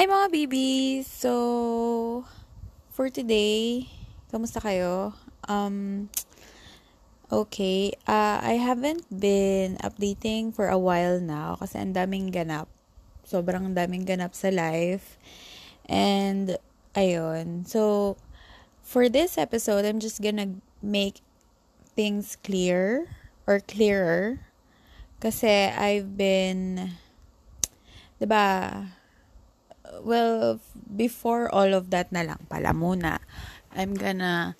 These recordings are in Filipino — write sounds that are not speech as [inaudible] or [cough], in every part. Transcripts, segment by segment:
Hi mga babies! So, for today, kamusta kayo? Um, okay, uh, I haven't been updating for a while now kasi ang daming ganap. Sobrang daming ganap sa life. And, ayun. So, for this episode, I'm just gonna make things clear or clearer kasi I've been, 'di ba? Well, before all of that na lang pala muna, I'm gonna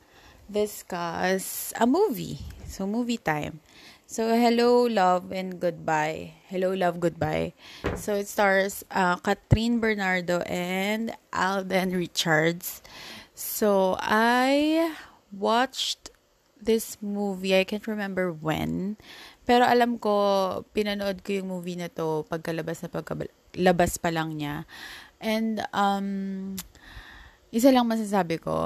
discuss a movie. So, movie time. So, Hello, Love, and Goodbye. Hello, Love, Goodbye. So, it stars uh, Catherine Bernardo and Alden Richards. So, I watched this movie. I can't remember when. Pero alam ko, pinanood ko yung movie na to pagkalabas na pagkalabas pa lang niya. And, um, isa lang masasabi ko,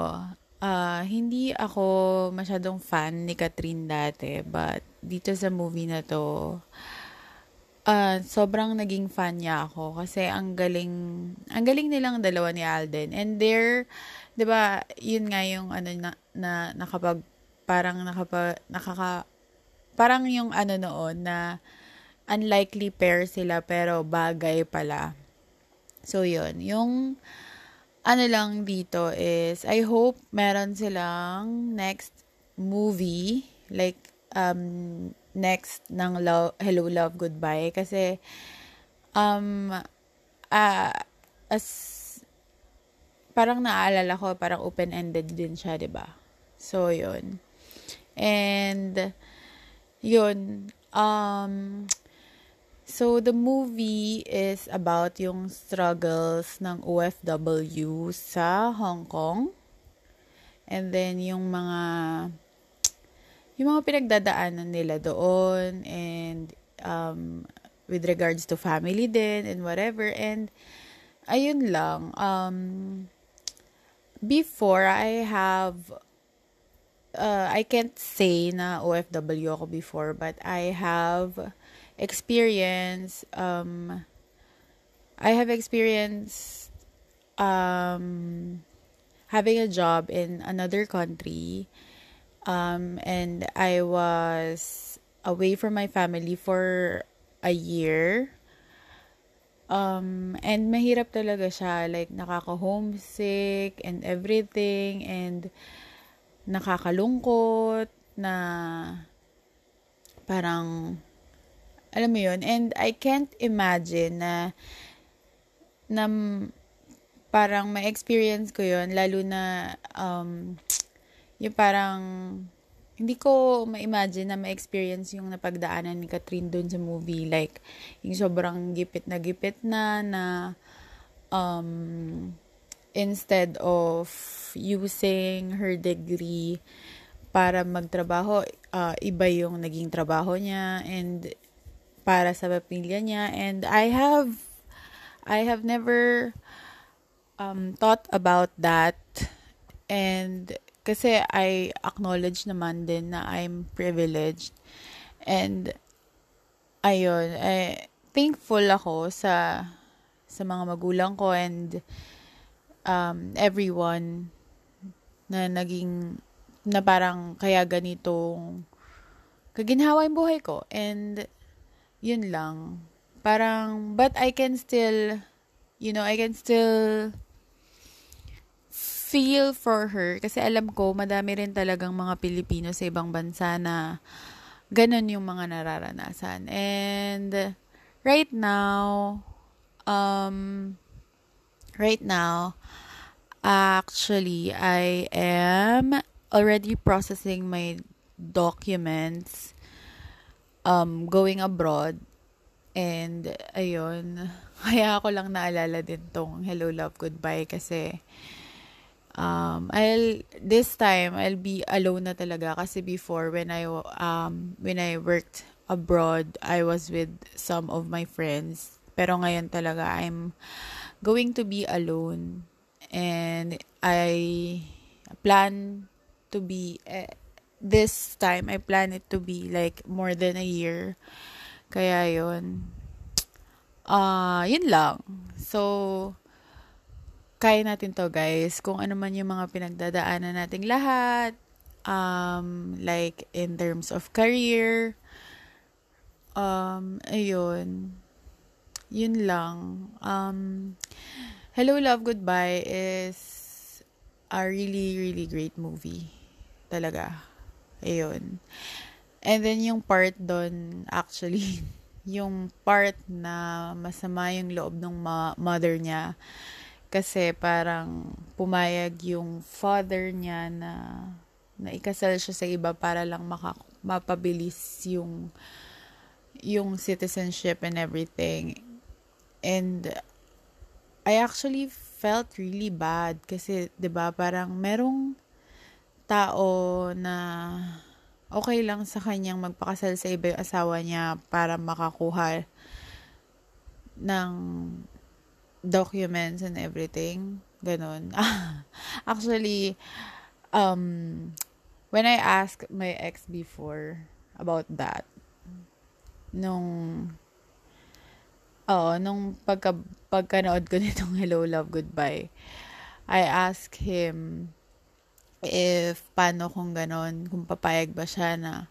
uh, hindi ako masyadong fan ni Catherine dati, but dito sa movie na to, uh, sobrang naging fan niya ako kasi ang galing, ang galing nilang dalawa ni Alden. And they're, 'di ba, yun nga yung ano na, na nakapag parang nakapa nakaka parang yung ano noon na unlikely pair sila pero bagay pala. So yun, yung ano lang dito is I hope meron silang next movie like um next ng love, Hello Love Goodbye kasi um uh, as parang naalala ko parang open-ended din siya, ba? So yun. And yun. Um, so, the movie is about yung struggles ng OFW sa Hong Kong. And then, yung mga yung mga pinagdadaanan nila doon and um, with regards to family din and whatever. And, ayun lang. Um, before, I have uh, I can't say na OFW ako before, but I have experience, um, I have experienced, um, having a job in another country, um, and I was away from my family for a year. Um, and mahirap talaga siya, like, nakaka-homesick and everything, and, nakakalungkot, na parang, alam mo yun, and I can't imagine na, na parang ma-experience ko yun, lalo na, um, yung parang, hindi ko ma-imagine na ma-experience yung napagdaanan ni Catherine doon sa movie. Like, yung sobrang gipit na gipit na, na, um, instead of using her degree para magtrabaho, uh, iba yung naging trabaho niya and para sa pamilya niya. And I have, I have never um, thought about that. And kasi I acknowledge naman din na I'm privileged. And ayun, eh, thankful ako sa sa mga magulang ko and um, everyone na naging na parang kaya ganitong kaginhawa yung buhay ko. And, yun lang. Parang, but I can still, you know, I can still feel for her. Kasi alam ko, madami rin talagang mga Pilipino sa ibang bansa na ganun yung mga nararanasan. And, right now, um, right now, actually, I am already processing my documents um, going abroad. And, ayun, [laughs] kaya ako lang naalala din tong Hello, Love, Goodbye kasi um, I'll, this time, I'll be alone na talaga kasi before when I, um, when I worked abroad, I was with some of my friends. Pero ngayon talaga, I'm going to be alone. And I plan to be uh, this time I plan it to be like more than a year. Kaya 'yon. Ah, uh, 'yun lang. So kaya natin to guys. Kung ano man yung mga pinagdadaanan nating lahat. Um, like in terms of career. Um, ayun. Yun lang. Um, Hello Love Goodbye is a really, really great movie. Talaga. Ayun. And then yung part doon, actually, [laughs] yung part na masama yung loob ng ma- mother niya kasi parang pumayag yung father niya na na ikasal siya sa iba para lang maka, mapabilis yung yung citizenship and everything. And I actually felt really bad kasi 'di ba parang merong tao na okay lang sa kanyang magpakasal sa iba yung asawa niya para makakuha ng documents and everything. Ganon. [laughs] Actually, um, when I asked my ex before about that, nung, oh, nung pagka, pagkanood ko [laughs] nitong Hello, Love, Goodbye, I asked him if paano kung ganon, kung papayag ba siya na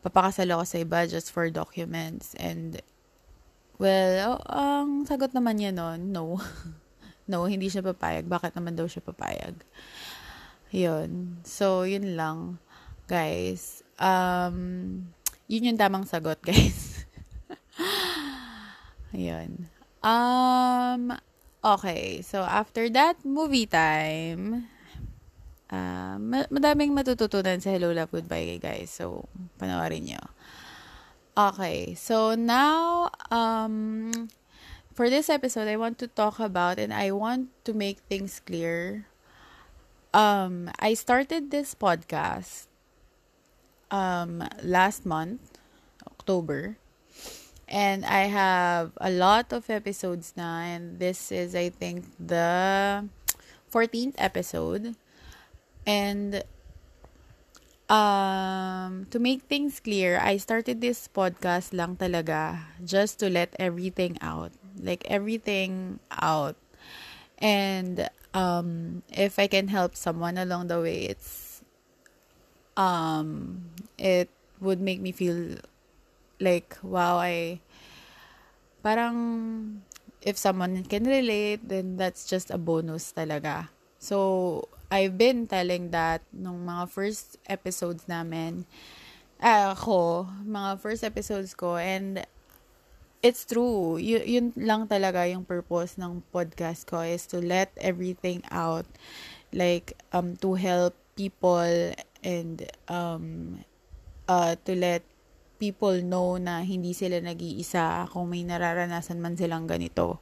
papakasal ako sa iba just for documents. And Well, oh, ang sagot naman niya noon, no. [laughs] no, hindi siya papayag. Bakit naman daw siya papayag? Yun. So, yun lang, guys. Um, yun yung tamang sagot, [laughs] guys. Ayun. Um, okay. So, after that, movie time. Uh, madaming matututunan sa Hello, Love, Goodbye, guys. So, panoorin nyo. Okay, so now um for this episode I want to talk about and I want to make things clear. Um I started this podcast um last month, October. And I have a lot of episodes now and this is I think the 14th episode. And Um, to make things clear, I started this podcast lang talaga just to let everything out. Like everything out. And um if I can help someone along the way, it's um it would make me feel like wow, I parang if someone can relate, then that's just a bonus talaga. So I've been telling that nung mga first episodes namin, uh, ako, mga first episodes ko, and it's true. Y- yun lang talaga yung purpose ng podcast ko is to let everything out. Like, um, to help people and um, uh, to let people know na hindi sila nag-iisa kung may nararanasan man silang ganito.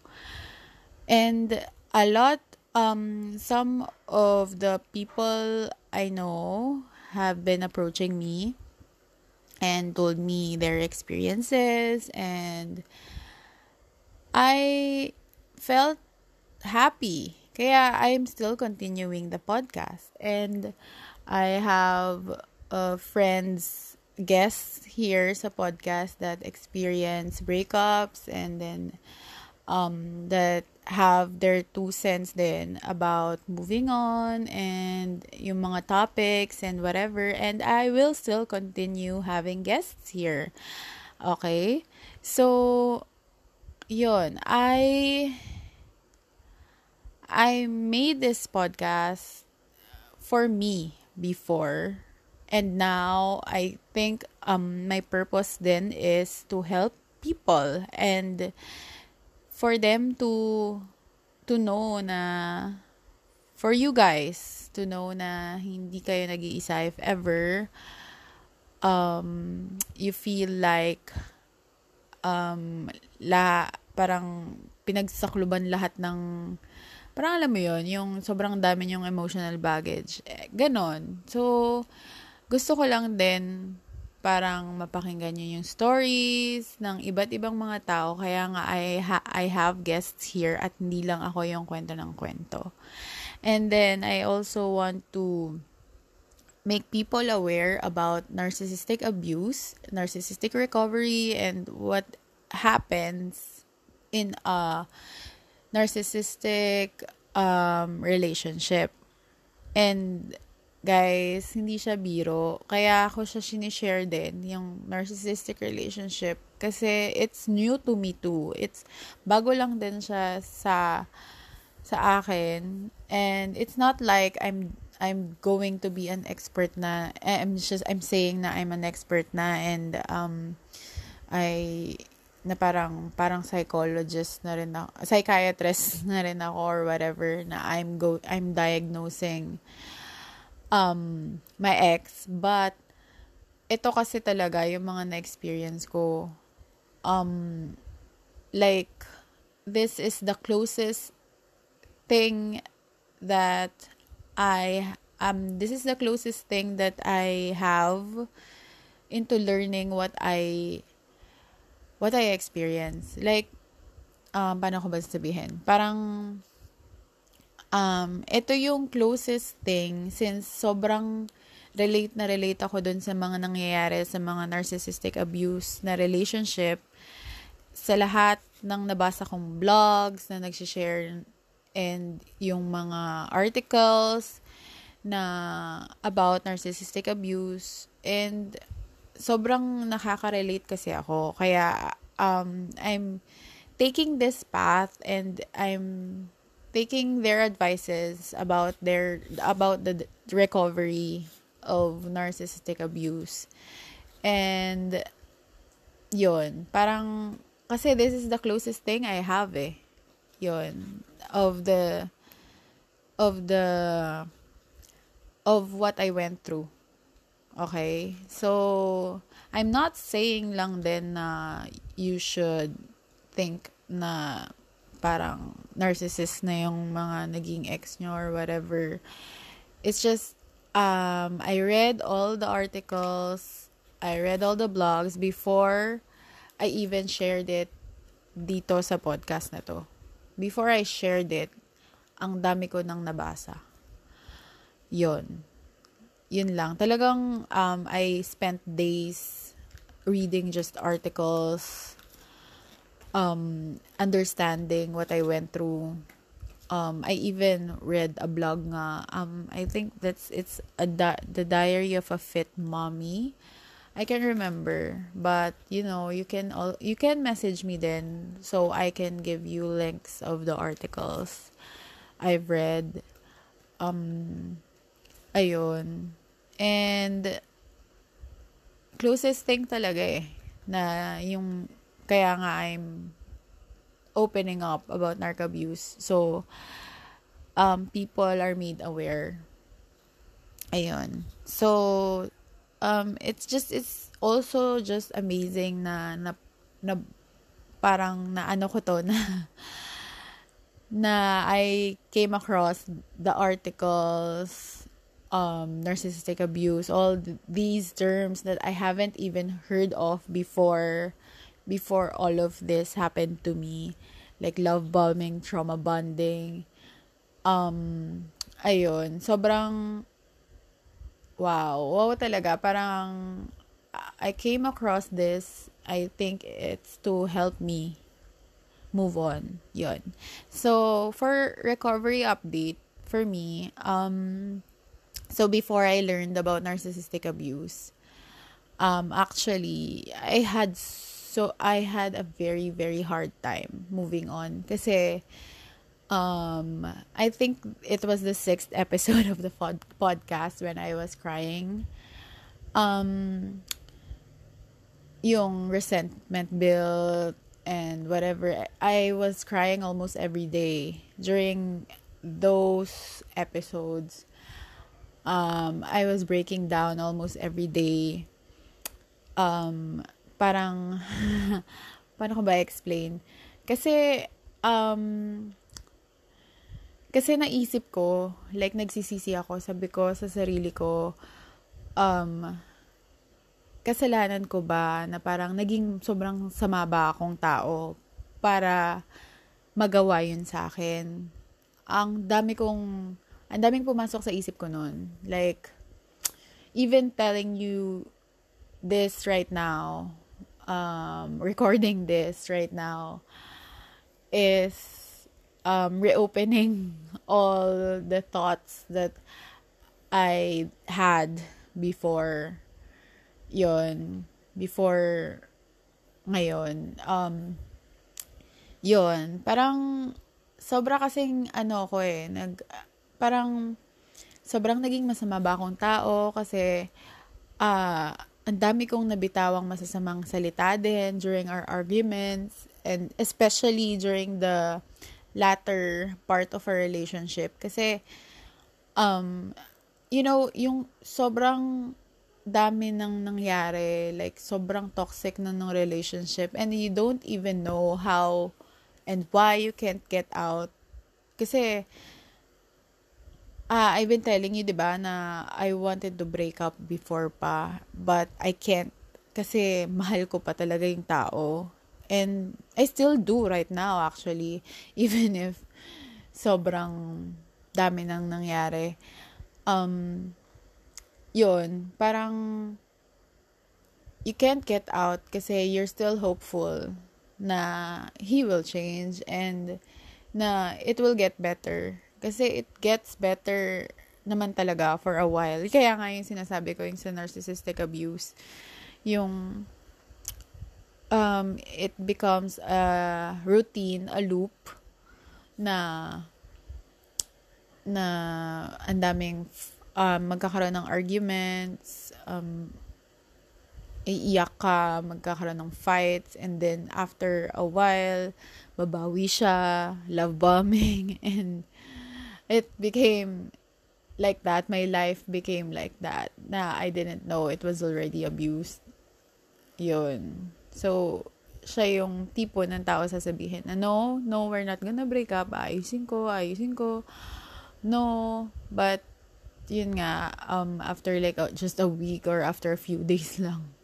And a lot um some of the people I know have been approaching me and told me their experiences and I felt happy. Kaya I'm still continuing the podcast and I have uh, friends guests here sa podcast that experience breakups and then um that have their two cents then about moving on and yung mga topics and whatever and I will still continue having guests here. Okay? So yun, I I made this podcast for me before and now I think um my purpose then is to help people and for them to to know na for you guys to know na hindi kayo nag-iisa if ever um you feel like um la parang pinagsakluban lahat ng parang alam mo yon yung sobrang dami yung emotional baggage. Eh, ganon. So gusto ko lang din parang mapakinggan nyo yung stories ng iba't ibang mga tao. Kaya nga, I, ha- I have guests here at hindi lang ako yung kwento ng kwento. And then, I also want to make people aware about narcissistic abuse, narcissistic recovery, and what happens in a narcissistic um, relationship. And, guys, hindi siya biro. Kaya ako siya sinishare din, yung narcissistic relationship. Kasi it's new to me too. It's, bago lang din siya sa, sa akin. And it's not like I'm I'm going to be an expert na I'm just I'm saying na I'm an expert na and um I na parang parang psychologist na rin ako, psychiatrist [laughs] na rin ako or whatever na I'm go I'm diagnosing um my ex but ito kasi talaga yung mga na-experience ko um like this is the closest thing that I um this is the closest thing that I have into learning what I what I experience. Like, um, paano ko ba sabihin? Parang, um, ito yung closest thing since sobrang relate na relate ako dun sa mga nangyayari sa mga narcissistic abuse na relationship sa lahat ng nabasa kong blogs na nagsishare and yung mga articles na about narcissistic abuse and sobrang nakaka-relate kasi ako. Kaya, um, I'm taking this path and I'm taking their advices about their about the recovery of narcissistic abuse. And yun, parang kasi this is the closest thing I have eh. Of the of the of what I went through. Okay? So, I'm not saying lang din na you should think na parang narcissist na yung mga naging ex nyo or whatever. It's just, um, I read all the articles, I read all the blogs before I even shared it dito sa podcast na to. Before I shared it, ang dami ko nang nabasa. Yon yun lang. Talagang um, I spent days reading just articles, um, understanding what I went through. Um, I even read a blog nga. Um, I think that's it's a di- the diary of a fit mommy. I can remember, but you know, you can all you can message me then so I can give you links of the articles I've read. Um, ayun. And, closest thing talaga eh, na yung, kaya nga I'm opening up about narco abuse. So, um, people are made aware. Ayun. So, um, it's just, it's also just amazing na, na, na parang na ano ko to, [laughs] na, na I came across the articles um, narcissistic abuse, all th- these terms that I haven't even heard of before before all of this happened to me, like love bombing, trauma bonding. Um, ayun, sobrang wow, wow talaga. Parang I came across this, I think it's to help me move on. Yun. So, for recovery update, for me, um, So before I learned about narcissistic abuse, um actually I had so I had a very very hard time moving on kasi um I think it was the sixth [laughs] episode of the pod- podcast when I was crying. Um yung resentment built and whatever I was crying almost every day during those episodes um, I was breaking down almost every day. Um, parang, [laughs] paano ko ba explain? Kasi, um, kasi naisip ko, like nagsisisi ako, sabi ko sa sarili ko, um, kasalanan ko ba na parang naging sobrang sama ba akong tao para magawa yun sa akin. Ang dami kong ang daming pumasok sa isip ko noon. Like, even telling you this right now, um, recording this right now, is um, reopening [laughs] all the thoughts that I had before yon before ngayon. Um yon parang sobra kasing ano ko eh nag parang sobrang naging masama ba akong tao kasi ah uh, ang dami kong nabitawang masasamang salita din during our arguments and especially during the latter part of our relationship. Kasi um you know yung sobrang dami nang nangyari like sobrang toxic na ng relationship and you don't even know how and why you can't get out. Kasi Ah, I've been telling you, 'di ba, na I wanted to break up before pa, but I can't kasi mahal ko pa talaga yung tao. And I still do right now actually, [laughs] even if sobrang dami nang nangyari. Um, yun, parang you can't get out kasi you're still hopeful na he will change and na it will get better. Kasi it gets better naman talaga for a while. Kaya nga yung sinasabi ko yung sa narcissistic abuse, yung um, it becomes a routine, a loop na na ang daming um, magkakaroon ng arguments, um, iiyak ka, magkakaroon ng fights, and then after a while, babawi siya, love bombing, [laughs] and it became like that. My life became like that. Na I didn't know it was already abused. Yun. So, siya yung tipo ng tao sasabihin na no, no, we're not gonna break up. Ayusin ko, ayusin ko. No, but yun nga, um, after like uh, just a week or after a few [laughs] days lang,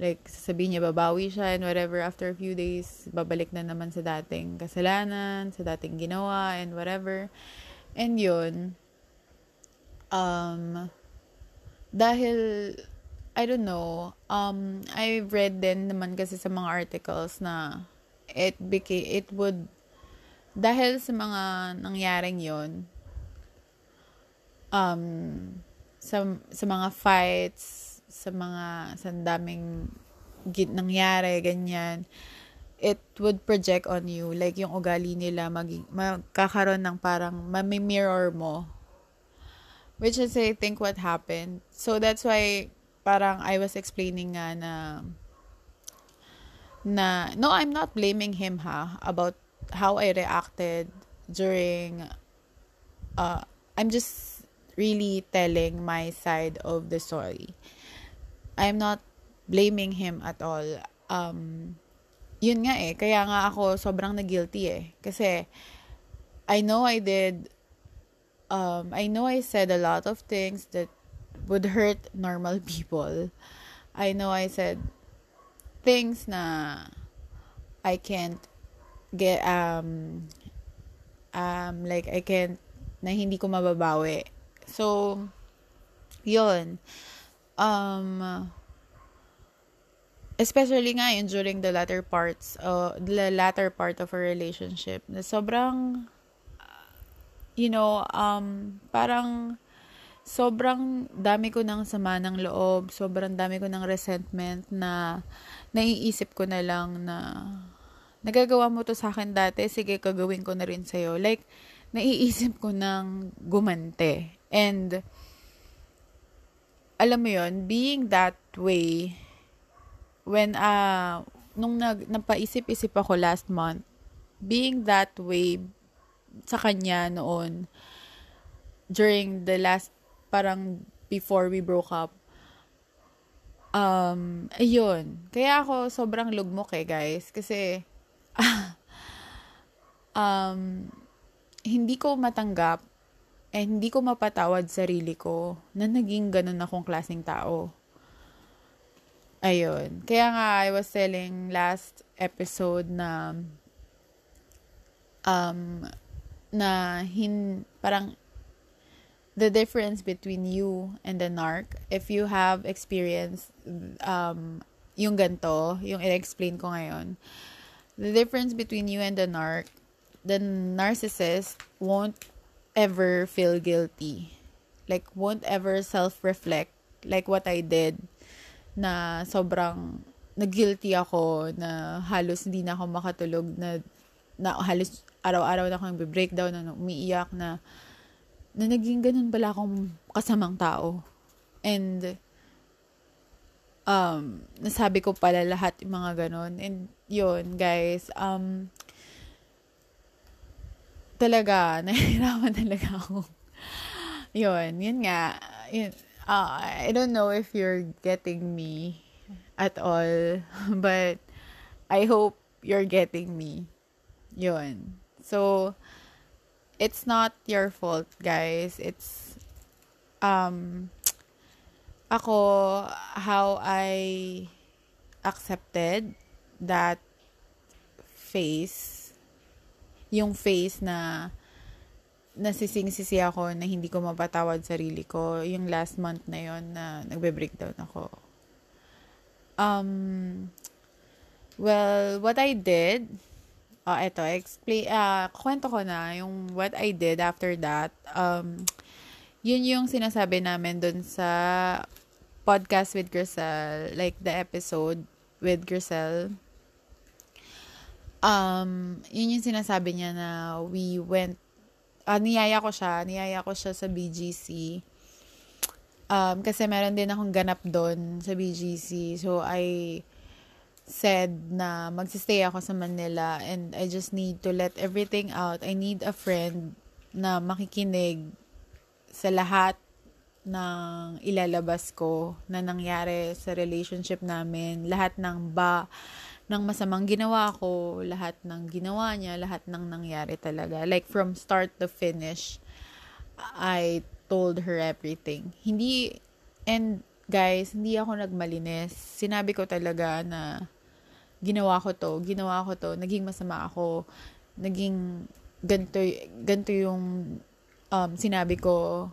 like, sasabihin niya babawi siya and whatever, after a few days, babalik na naman sa dating kasalanan, sa dating ginawa and whatever. And yun, um, dahil, I don't know, um, I read din naman kasi sa mga articles na it became, it would, dahil sa mga nangyaring yun, um, sa, sa mga fights, sa mga, sa daming nangyari, ganyan, it would project on you. Like, yung ugali nila, maging, magkakaroon ng parang, mami-mirror mo. Which is, I think, what happened. So, that's why, parang, I was explaining nga na, na, no, I'm not blaming him, ha, about how I reacted during, uh, I'm just really telling my side of the story. I'm not blaming him at all. Um, yun nga eh, kaya nga ako sobrang na-guilty eh. Kasi, I know I did, um, I know I said a lot of things that would hurt normal [laughs] people. I know I said things na I can't get, um, um, like, I can't, na hindi ko mababawi. So, yun. Um, especially nga during the latter parts uh, the latter part of a relationship na sobrang you know um parang sobrang dami ko ng sama ng loob sobrang dami ko ng resentment na naiisip ko na lang na nagagawa mo to sa akin dati sige kagawin ko na rin sa'yo. Like naiisip ko ng gumante. And alam mo yon being that way when uh nung nag napaisip-isip ako last month being that way sa kanya noon during the last parang before we broke up um ayun. Kaya ako sobrang lugmok eh guys. Kasi [laughs] um hindi ko matanggap eh hindi ko mapatawad sarili ko na naging ganun akong klaseng tao Ayun. Kaya nga, I was telling last episode na um, na hin, parang the difference between you and the narc, if you have experience um, yung ganto, yung i-explain ko ngayon, the difference between you and the narc, the narcissist won't ever feel guilty. Like, won't ever self-reflect like what I did na sobrang nag-guilty ako na halos hindi na ako makatulog na, na halos araw-araw na akong breakdown na umiiyak na na naging ganun pala akong kasamang tao. And um, nasabi ko pala lahat yung mga ganun. And yun, guys, um, talaga, [laughs] nahihirapan talaga ako. yun, yun nga. Yun, uh, I don't know if you're getting me at all, [laughs] but I hope you're getting me. Yun. So, it's not your fault, guys. It's, um, ako, how I accepted that face yung face na nasising-sisi ako na hindi ko mapatawad sarili ko. Yung last month na yon na nagbe-breakdown ako. Um, well, what I did, uh, eto, explain, uh, kwento ko na yung what I did after that. Um, yun yung sinasabi namin dun sa podcast with Grisel, like the episode with Grisel um, yun yung sinasabi niya na we went, uh, niyaya ko siya, niyaya ko siya sa BGC. Um, kasi meron din akong ganap doon sa BGC. So, I said na magsistay ako sa Manila and I just need to let everything out. I need a friend na makikinig sa lahat ng ilalabas ko na nangyari sa relationship namin. Lahat ng ba, ng masamang ginawa ko, lahat ng ginawa niya, lahat ng nangyari talaga. Like from start to finish, I told her everything. Hindi, and guys, hindi ako nagmalinis. Sinabi ko talaga na ginawa ko to, ginawa ko to, naging masama ako, naging ganito, ganito yung um, sinabi ko.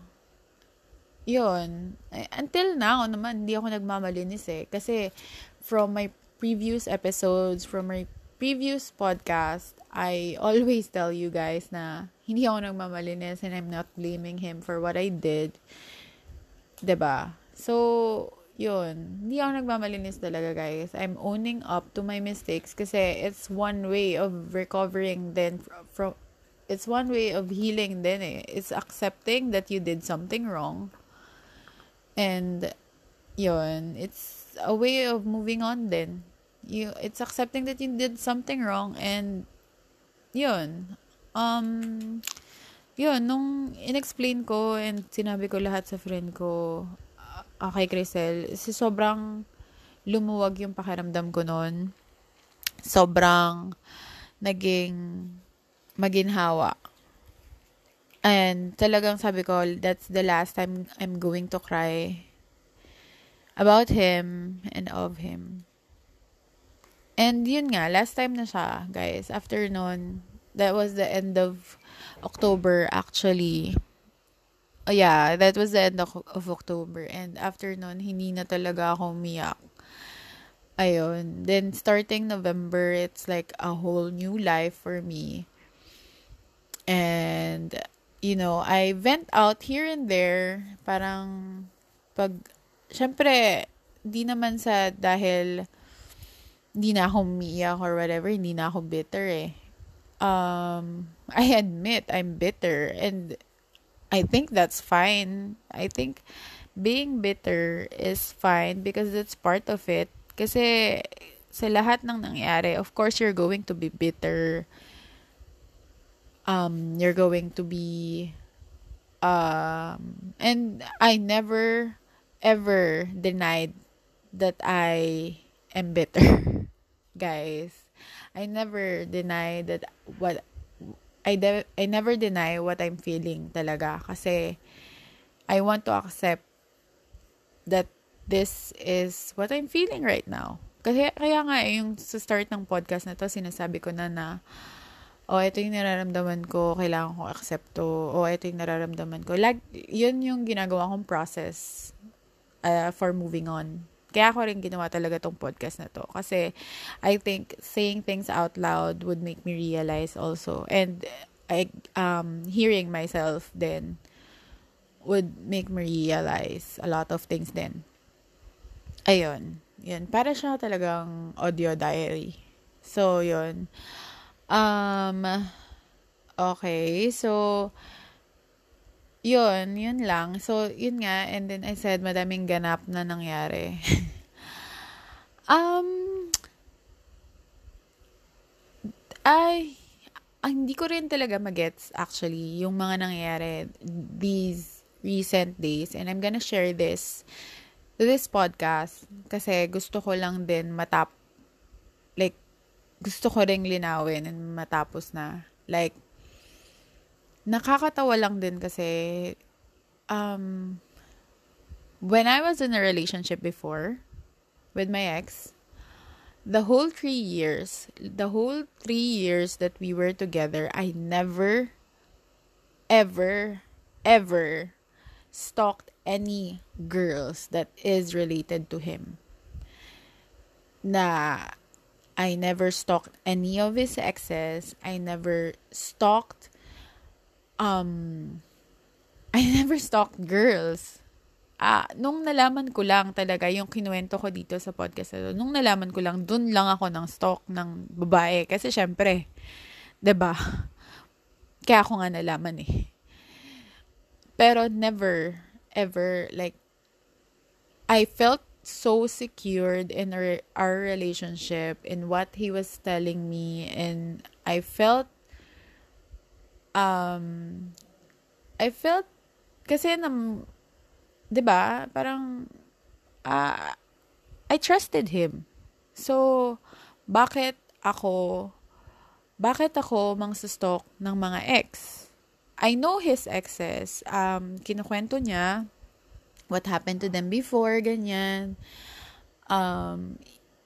Yun. Until now naman, hindi ako nagmamalinis eh. Kasi from my previous episodes, from my previous podcast, I always tell you guys na hindi ako nagmamalinis and I'm not blaming him for what I did. ba diba? So, yun. Hindi ako nagmamalinis talaga, guys. I'm owning up to my mistakes kasi it's one way of recovering then from it's one way of healing then eh. It's accepting that you did something wrong. And yun, it's a way of moving on then. You, it's accepting that you did something wrong and yun. Um, yun, nung inexplain ko and sinabi ko lahat sa friend ko, uh, kay Crisel, si sobrang lumuwag yung pakiramdam ko noon. Sobrang naging maginhawa. And talagang sabi ko, that's the last time I'm going to cry about him and of him. And yun nga, last time na siya, guys. After nun, that was the end of October actually. Oh, yeah, that was the end of, of October. And after nun, hindi na talaga ako umiyak. Ayun. Then, starting November, it's like a whole new life for me. And, you know, I went out here and there. Parang, pag syempre, di naman sa dahil hindi na ako umiiyak or whatever, hindi na ako bitter eh. Um, I admit I'm bitter and I think that's fine. I think being bitter is fine because it's part of it. Kasi sa lahat ng nangyari, of course you're going to be bitter. Um, you're going to be um and I never ever denied that I am bitter. [laughs] Guys, I never deny that what I de- I never deny what I'm feeling talaga kasi I want to accept that this is what I'm feeling right now. Kasi kaya nga eh, yung sa start ng podcast na to sinasabi ko na na oh, ito yung nararamdaman ko, kailangan ko accept to, oh, ito yung nararamdaman ko. Like, yun yung ginagawa kong process uh, for moving on. Kaya ako rin ginawa talaga tong podcast na to. Kasi I think saying things out loud would make me realize also. And I, um, hearing myself then would make me realize a lot of things then. Ayun. Yun. Para siya talagang audio diary. So, yun. Um, okay. So, yun, yun lang. So, yun nga. And then I said, madaming ganap na nangyari. [laughs] um, ay, ah, hindi ko rin talaga magets actually yung mga nangyari these recent days. And I'm gonna share this to this podcast kasi gusto ko lang din matap like gusto ko ring linawin and matapos na like nakakatawa lang din kasi um when I was in a relationship before with my ex the whole 3 years the whole 3 years that we were together I never ever ever stalked any girls that is related to him. Na I never stalked any of his exes. I never stalked um, I never stalked girls. Ah, nung nalaman ko lang talaga yung kinuwento ko dito sa podcast na nung nalaman ko lang, dun lang ako ng stalk ng babae. Kasi syempre, ba diba? Kaya ako nga nalaman eh. Pero never, ever, like, I felt so secured in our, our relationship, in what he was telling me, and I felt um, I felt, kasi nam, 'di ba? Parang uh, I trusted him. So, bakit ako bakit ako mang stalk ng mga ex? I know his exes. Um, kinukwento niya what happened to them before, ganyan. Um,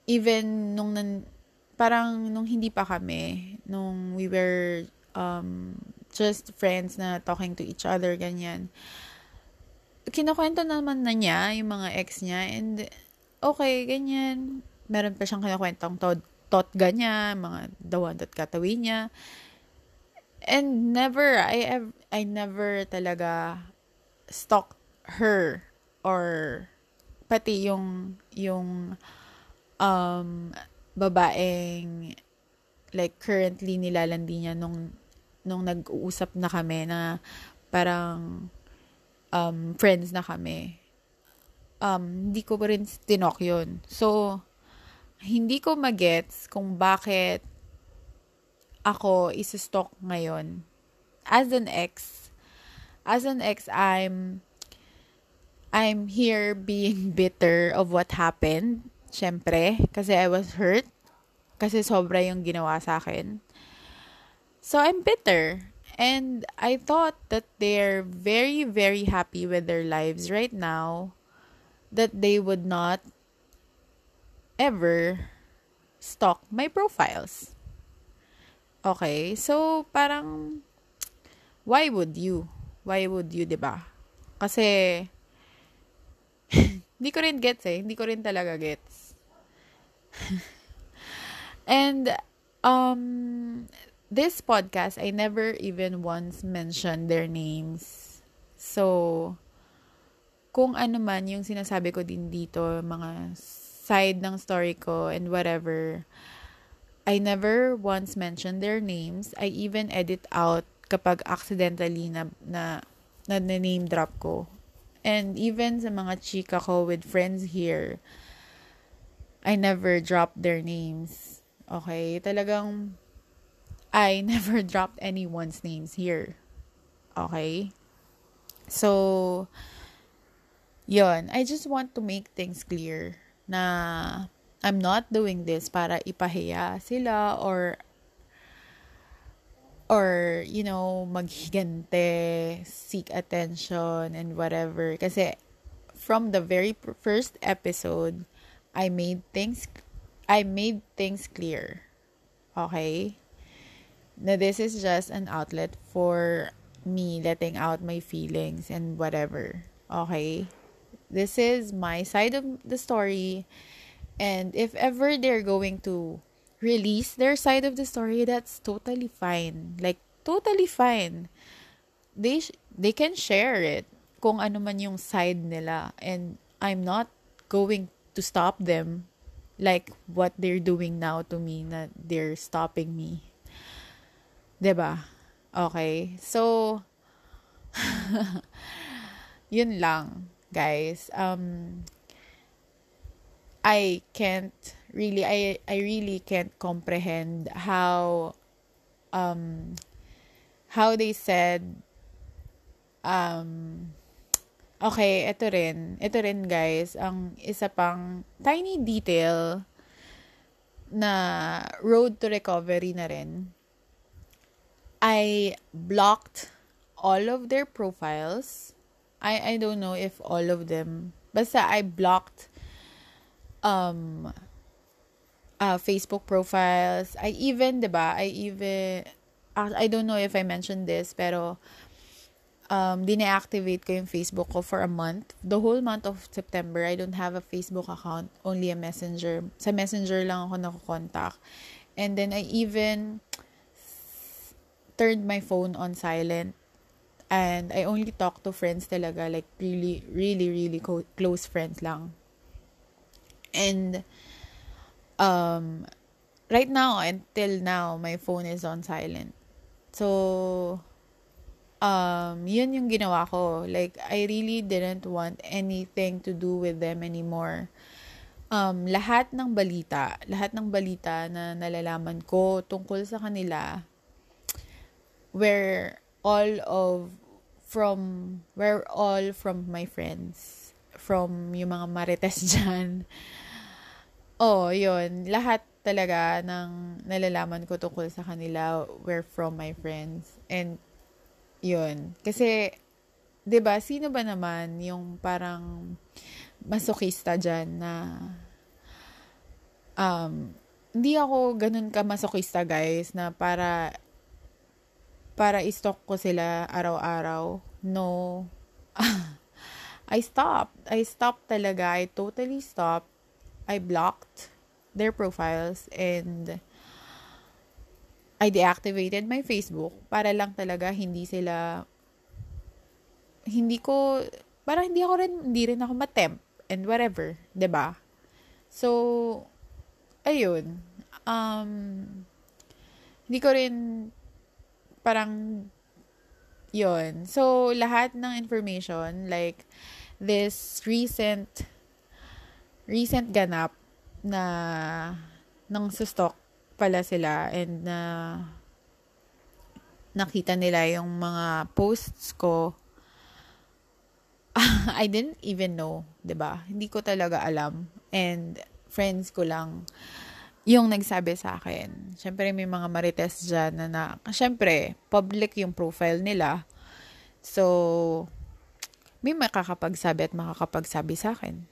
even nung nan, parang nung hindi pa kami, nung we were um, just friends na talking to each other, ganyan. Kinakwento naman na niya yung mga ex niya and okay, ganyan. Meron pa siyang kinakwentong tot, tot ganyan, mga dawan at katawi niya. And never, I have, I never talaga stalked her or pati yung yung um babaeng like currently nilalandi niya nung nung nag-uusap na kami na parang um, friends na kami, um, hindi ko rin tinok yun. So, hindi ko magets kung bakit ako isa-stalk ngayon. As an ex, as an ex, I'm, I'm here being [laughs] bitter of what happened. Siyempre, kasi I was hurt. Kasi sobra yung ginawa sa akin. So I'm bitter. And I thought that they're very, very happy with their lives right now, that they would not ever stalk my profiles. Okay, so parang, why would you? Why would you, di ba? Kasi, [laughs] hindi ko rin gets eh. Hindi ko rin talaga gets. [laughs] And, um, this podcast, I never even once mentioned their names. So, kung ano man yung sinasabi ko din dito, mga side ng story ko and whatever, I never once mentioned their names. I even edit out kapag accidentally na, na, na name drop ko. And even sa mga chika ko with friends here, I never drop their names. Okay? Talagang I [laughs] never dropped anyone's names here. Okay? So, yon I just want to make things clear na I'm not doing this para ipahiya sila or or you know maghigante seek attention and whatever kasi from the very first episode I made things I made things clear okay na this is just an outlet for me letting out my feelings and whatever. Okay? This is my side of the story. And if ever they're going to release their side of the story, that's totally fine. Like, totally fine. They, sh- they can share it kung ano man yung side nila. And I'm not going to stop them like what they're doing now to me na they're stopping me. 'Di ba? Okay. So [laughs] yun lang, guys. Um I can't really I I really can't comprehend how um how they said um Okay, ito rin. Ito rin guys, ang isa pang tiny detail na road to recovery na rin. I blocked all of their profiles. I I don't know if all of them. Basta I blocked um uh, Facebook profiles. I even, 'di ba? I even I don't know if I mentioned this, pero um, dine-activate ko yung Facebook ko for a month. The whole month of September, I don't have a Facebook account, only a messenger. Sa messenger lang ako nakokontakt. And then I even turned my phone on silent. And I only talk to friends talaga, like really, really, really co- close friends lang. And um, right now, until now, my phone is on silent. So, um, yun yung ginawa ko. Like, I really didn't want anything to do with them anymore. Um, lahat ng balita, lahat ng balita na nalalaman ko tungkol sa kanila, were all of, from, were all from my friends. From yung mga marites [laughs] dyan. Oh, yun. Lahat talaga ng nalalaman ko tungkol sa kanila were from my friends. And yun. Kasi, 'di ba sino ba naman yung parang masokista diyan na um, hindi ako ganun ka masokista guys na para para i-stalk ko sila araw-araw. No. [laughs] I stopped. I stopped talaga. I totally stopped. I blocked their profiles and I deactivated my Facebook para lang talaga hindi sila hindi ko para hindi ako rin hindi rin ako matemp and whatever, 'di ba? So ayun. Um hindi ko rin parang yon So lahat ng information like this recent recent ganap na ng stock pala sila and na uh, nakita nila yung mga posts ko. [laughs] I didn't even know, 'di ba? Hindi ko talaga alam. And friends ko lang yung nagsabi sa akin. Syempre may mga marites diyan na, na syempre public yung profile nila. So may makakapagsabi at makakapagsabi sa akin.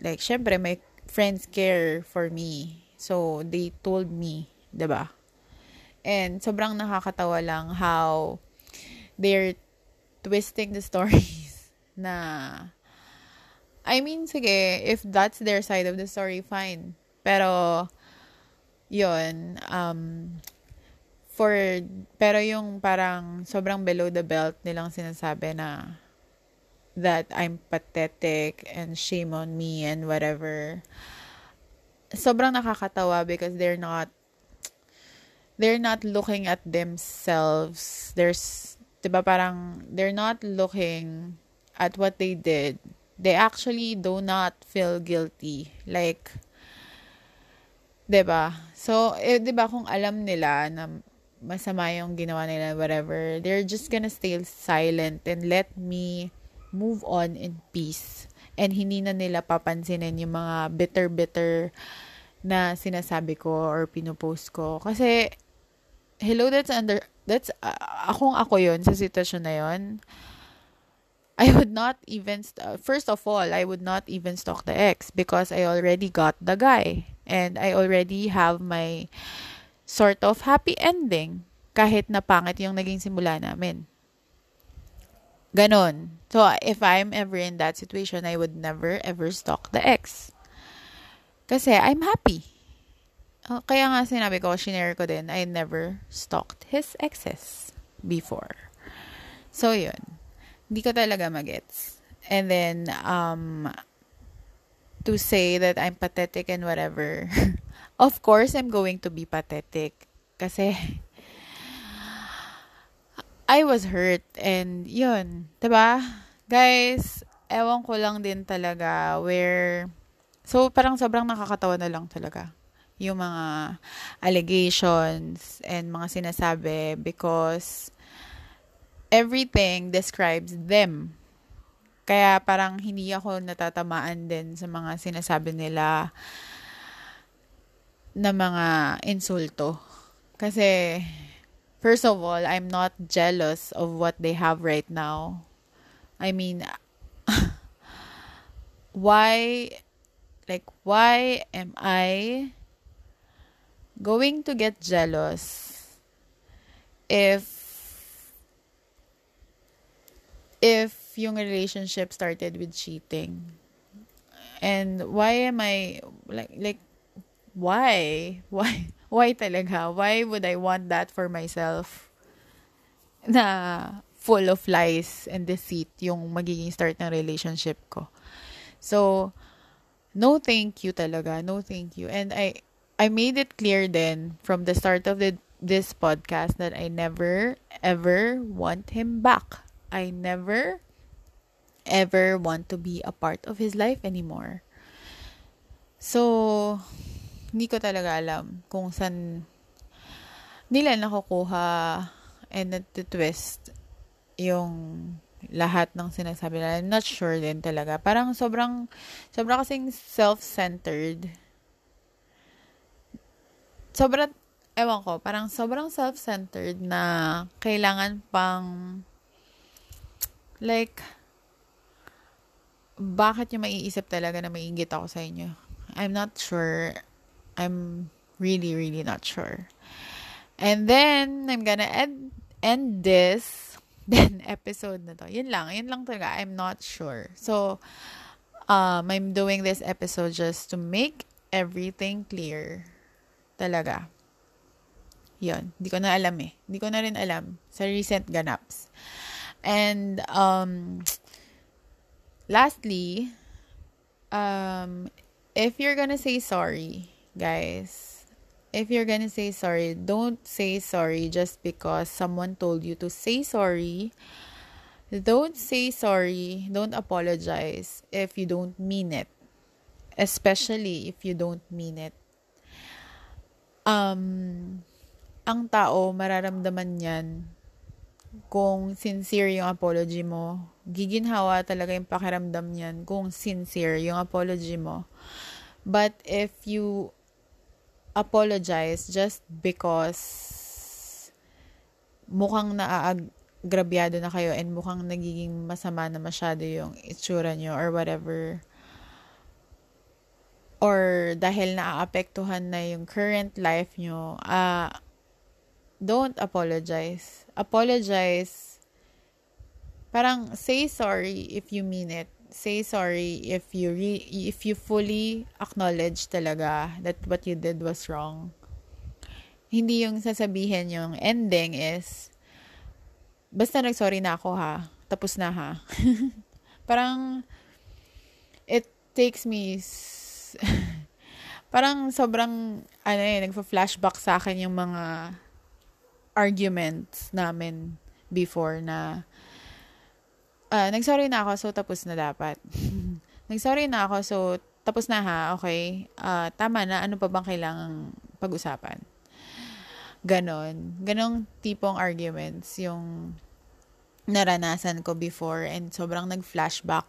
Like syempre may friends care for me So, they told me, ba? And sobrang nakakatawa lang how they're twisting the stories [laughs] na I mean, sige, if that's their side of the story, fine. Pero, yun, um, for, pero yung parang sobrang below the belt nilang sinasabi na that I'm pathetic and shame on me and whatever sobrang nakakatawa because they're not they're not looking at themselves. There's 'di ba parang they're not looking at what they did. They actually do not feel guilty. Like 'di ba? So, eh, 'di ba kung alam nila na masama yung ginawa nila whatever, they're just gonna stay silent and let me move on in peace and hindi na nila papansinin yung mga bitter-bitter na sinasabi ko or pinopost ko. Kasi, hello, that's under, that's, uh, akong ako yon sa sitwasyon na yon I would not even, st- first of all, I would not even stalk the ex because I already got the guy. And I already have my sort of happy ending kahit na pangit yung naging simula namin. Ganon. So, if I'm ever in that situation, I would never ever stalk the ex. Kasi I'm happy. Uh, kaya nga sinabi ko, shinare ko din, I never stalked his exes before. So, yun. Hindi ko talaga magets. And then, um, to say that I'm pathetic and whatever, [laughs] of course, I'm going to be pathetic. Kasi, I was hurt and yun, ba? Guys, ewan ko lang din talaga where so parang sobrang nakakatawa na lang talaga yung mga allegations and mga sinasabi because everything describes them. Kaya parang hindi ako natatamaan din sa mga sinasabi nila na mga insulto. Kasi First of all, I'm not jealous of what they have right now. I mean, [laughs] why, like, why am I going to get jealous if, if yung relationship started with cheating? And why am I, like, like, why? [laughs] Why? why talaga? Why would I want that for myself? Na full of lies and deceit yung magiging start ng relationship ko. So, no thank you talaga. No thank you. And I I made it clear then from the start of the, this podcast that I never ever want him back. I never ever want to be a part of his life anymore. So, hindi ko talaga alam kung saan nila nakukuha and nag-twist yung lahat ng sinasabi nila. I'm not sure din talaga. Parang sobrang, sobrang kasing self-centered. Sobrang, ewan ko, parang sobrang self-centered na kailangan pang, like, bakit yung maiisip talaga na maiingit ako sa inyo? I'm not sure I'm really, really not sure. And then, I'm gonna end, end this [laughs] then episode na to. Yun lang. Yun lang talaga. I'm not sure. So, um, I'm doing this episode just to make everything clear. Talaga. Yun. Hindi ko na alam eh. Hindi ko na rin alam sa recent ganaps. And, um, lastly, um, if you're gonna say sorry, guys, if you're gonna say sorry, don't say sorry just because someone told you to say sorry. Don't say sorry, don't apologize if you don't mean it. Especially if you don't mean it. Um, ang tao, mararamdaman yan kung sincere yung apology mo. Giginhawa talaga yung pakiramdam niyan kung sincere yung apology mo. But if you apologize just because mukhang naaagrabyado na kayo and mukhang nagiging masama na masyado yung itsura nyo or whatever. Or dahil naaapektuhan na yung current life nyo, uh, don't apologize. Apologize. Parang say sorry if you mean it say sorry if you re- if you fully acknowledge talaga that what you did was wrong. Hindi yung sasabihin yung ending is basta nag-sorry na ako ha. Tapos na ha. [laughs] parang it takes me [laughs] parang sobrang ano eh nagfa-flashback sa akin yung mga arguments namin before na uh, nagsorry na ako, so tapos na dapat. [laughs] nagsorry na ako, so tapos na ha, okay. Uh, tama na, ano pa bang kailangang pag-usapan? Ganon. Ganong tipong arguments yung naranasan ko before and sobrang nag-flashback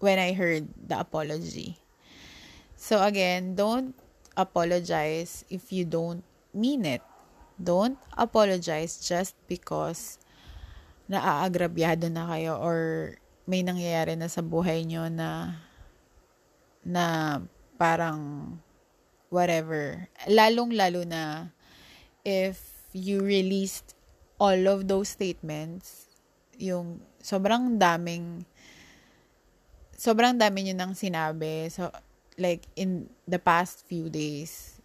when I heard the apology. So again, don't apologize if you don't mean it. Don't apologize just because naaagrabyado na kayo or may nangyayari na sa buhay nyo na na parang whatever. Lalong-lalo na if you released all of those statements, yung sobrang daming sobrang dami niyo nang sinabi. So, like, in the past few days,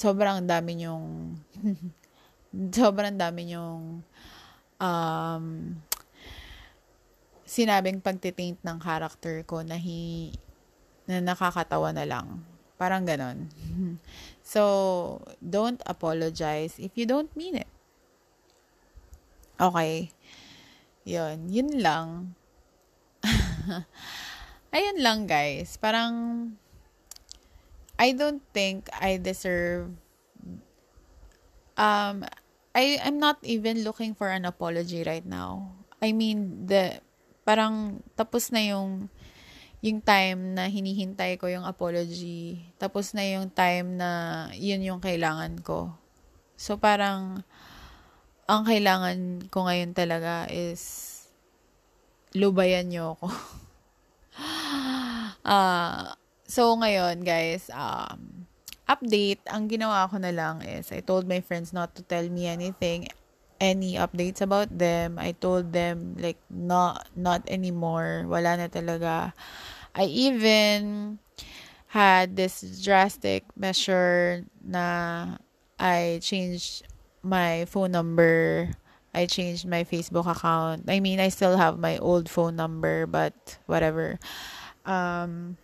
sobrang dami niyong [laughs] sobrang dami niyong um, sinabing pagtitaint ng character ko na hi, na nakakatawa na lang. Parang ganon. [laughs] so, don't apologize if you don't mean it. Okay. Yun. Yun lang. [laughs] Ayun lang, guys. Parang, I don't think I deserve, um, I, I'm not even looking for an apology right now. I mean, the, parang, tapos na yung, yung time na hinihintay ko yung apology. Tapos na yung time na yun yung kailangan ko. So, parang, ang kailangan ko ngayon talaga is lubayan nyo ako. uh, [laughs] so, ngayon, guys, um, update, ang ginawa ko na lang is, I told my friends not to tell me anything, any updates about them. I told them, like, not, not anymore. Wala na talaga. I even had this drastic measure na I changed my phone number I changed my Facebook account. I mean, I still have my old phone number, but whatever. Um,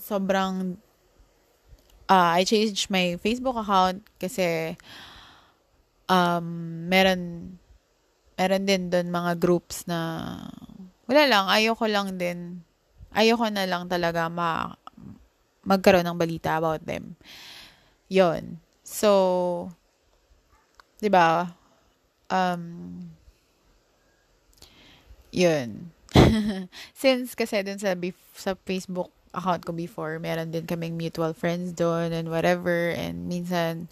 sobrang, uh, I changed my Facebook account kasi, um, meron, meron din doon mga groups na, wala lang, ayoko lang din, ayoko na lang talaga ma, magkaroon ng balita about them. Yon. So, 'di ba? um, yun. [laughs] Since kasi dun sa, sa Facebook account ko before, meron din kaming mutual friends doon and whatever. And minsan,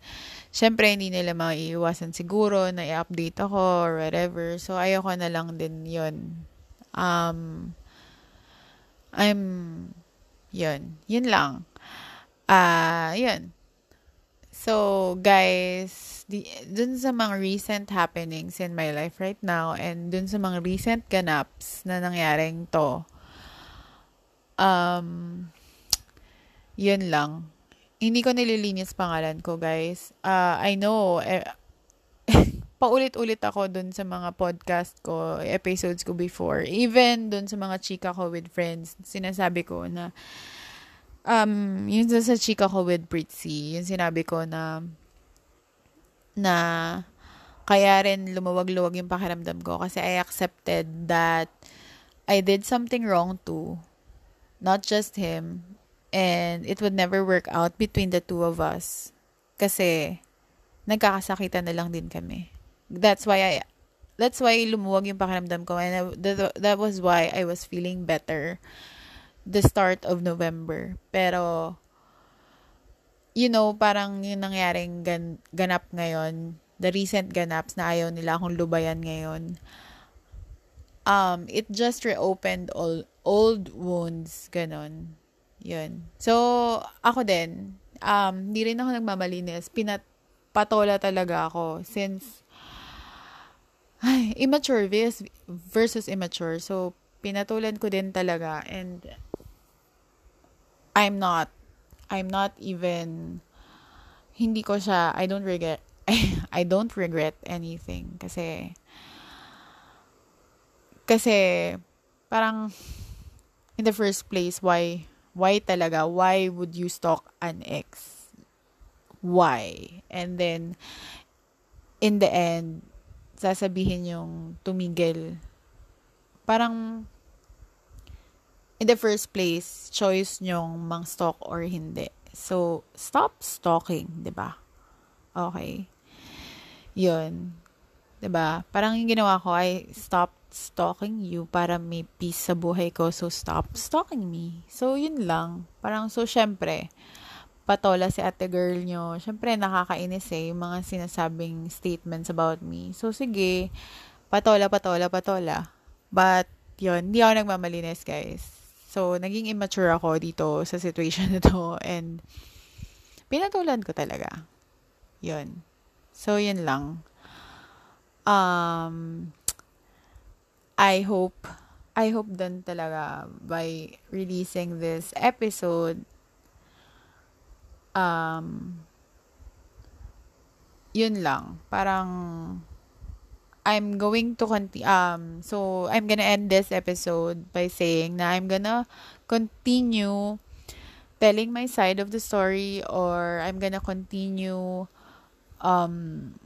syempre, hindi nila maiiwasan siguro na i-update ako or whatever. So, ayoko na lang din yun. Um, I'm, yun. Yun lang. Ah, uh, yun. So, guys, di, dun sa mga recent happenings in my life right now and dun sa mga recent ganaps na nangyaring to, um, yun lang. Hindi ko nililinis pangalan ko, guys. Uh, I know, eh, [laughs] paulit-ulit ako dun sa mga podcast ko, episodes ko before. Even dun sa mga chika ko with friends, sinasabi ko na, um, yun sa chika ko with Britzy, yung sinabi ko na, na, kaya rin lumuwag-luwag yung pakiramdam ko kasi I accepted that I did something wrong too. Not just him. And it would never work out between the two of us. Kasi, nagkakasakitan na lang din kami. That's why I, that's why lumuwag yung pakiramdam ko. And I, that, that was why I was feeling better the start of November. Pero, you know, parang yung nangyaring gan- ganap ngayon, the recent ganaps na ayaw nila akong lubayan ngayon, um, it just reopened all old wounds, ganon. Yun. So, ako din, um, di rin ako nagmamalinis. Pinat, patola talaga ako since, ay, immature versus, versus immature. So, pinatulan ko din talaga. And, I'm not I'm not even hindi ko siya I don't regret [laughs] I don't regret anything kasi kasi parang in the first place why why talaga why would you stalk an ex why and then in the end sasabihin yung tumigil parang in the first place, choice nyong mang-stalk or hindi. So, stop stalking, ba? Okay. Yun. Ba? Parang yung ginawa ko ay stop stalking you para may peace sa buhay ko. So, stop stalking me. So, yun lang. Parang, so, syempre, patola si ate girl nyo. Syempre, nakakainis eh, yung mga sinasabing statements about me. So, sige, patola, patola, patola. But, yun, hindi ako nagmamalinis, guys So, naging immature ako dito sa situation [laughs] na to and pinatulan ko talaga. Yun. So, yun lang. um, I hope, I hope dun talaga by releasing this episode, um, yun lang. Parang, I'm going to continue, um, so I'm gonna end this episode by saying na I'm gonna continue telling my side of the story or I'm gonna continue, um,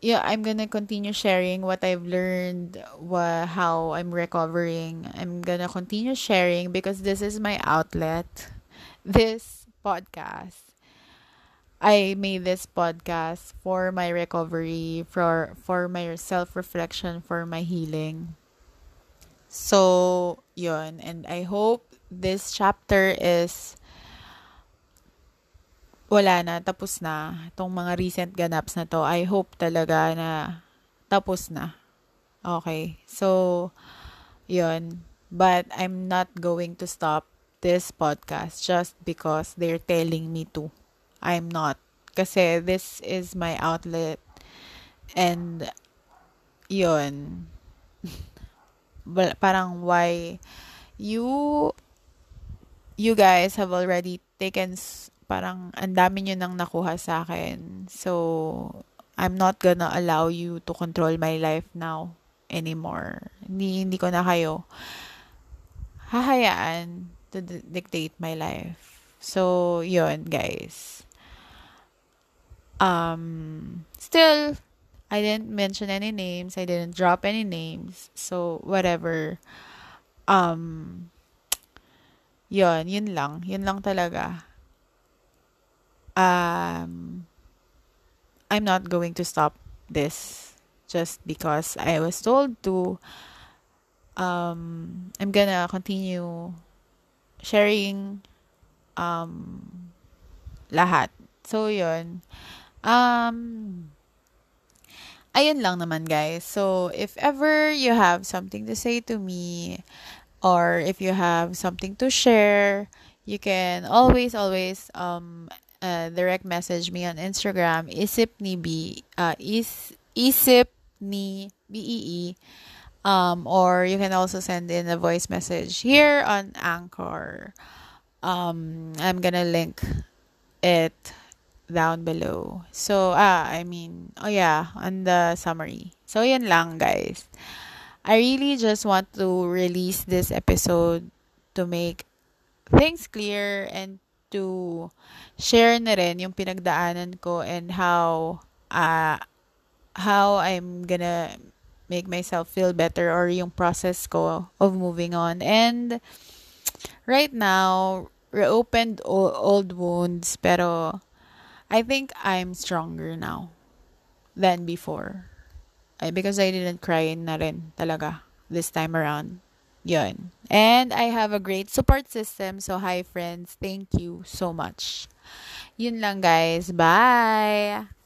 yeah, I'm gonna continue sharing what I've learned, wha- how I'm recovering. I'm gonna continue sharing because this is my outlet. [laughs] This podcast I made this podcast for my recovery, for for my self-reflection, for my healing. So, yun. And I hope this chapter is wala na, tapos na. Itong mga recent ganaps na to, I hope talaga na tapos na. Okay. So, yun. But I'm not going to stop this podcast just because they're telling me to. I'm not. Kasi this is my outlet. And, yun. [laughs] parang why you you guys have already taken parang ang dami nyo nang nakuha sa akin. So, I'm not gonna allow you to control my life now anymore. Hindi, hindi ko na kayo hahayaan to dictate my life. So, yun, guys. Um, still, I didn't mention any names. I didn't drop any names. So, whatever. Um, yun, yun lang. Yun lang talaga. Um, I'm not going to stop this just because I was told to. Um, I'm gonna continue sharing um, lahat. So, yun. Um, ayun lang naman guys. So, if ever you have something to say to me or if you have something to share, you can always, always um, uh, direct message me on Instagram, isip ni B, uh, is, isip ni B-E-E. Um, or you can also send in a voice message here on Anchor. Um, I'm gonna link it down below. So, ah, I mean, oh yeah, on the summary. So, yan lang, guys. I really just want to release this episode to make things clear and to share na rin yung pinagdaanan ko and how uh, how I'm gonna make myself feel better or yung process ko of moving on. And right now, reopened old wounds pero I think I'm stronger now than before. I, because I didn't cry na rin talaga this time around. Yun. And I have a great support system. So, hi friends. Thank you so much. Yun lang guys. Bye!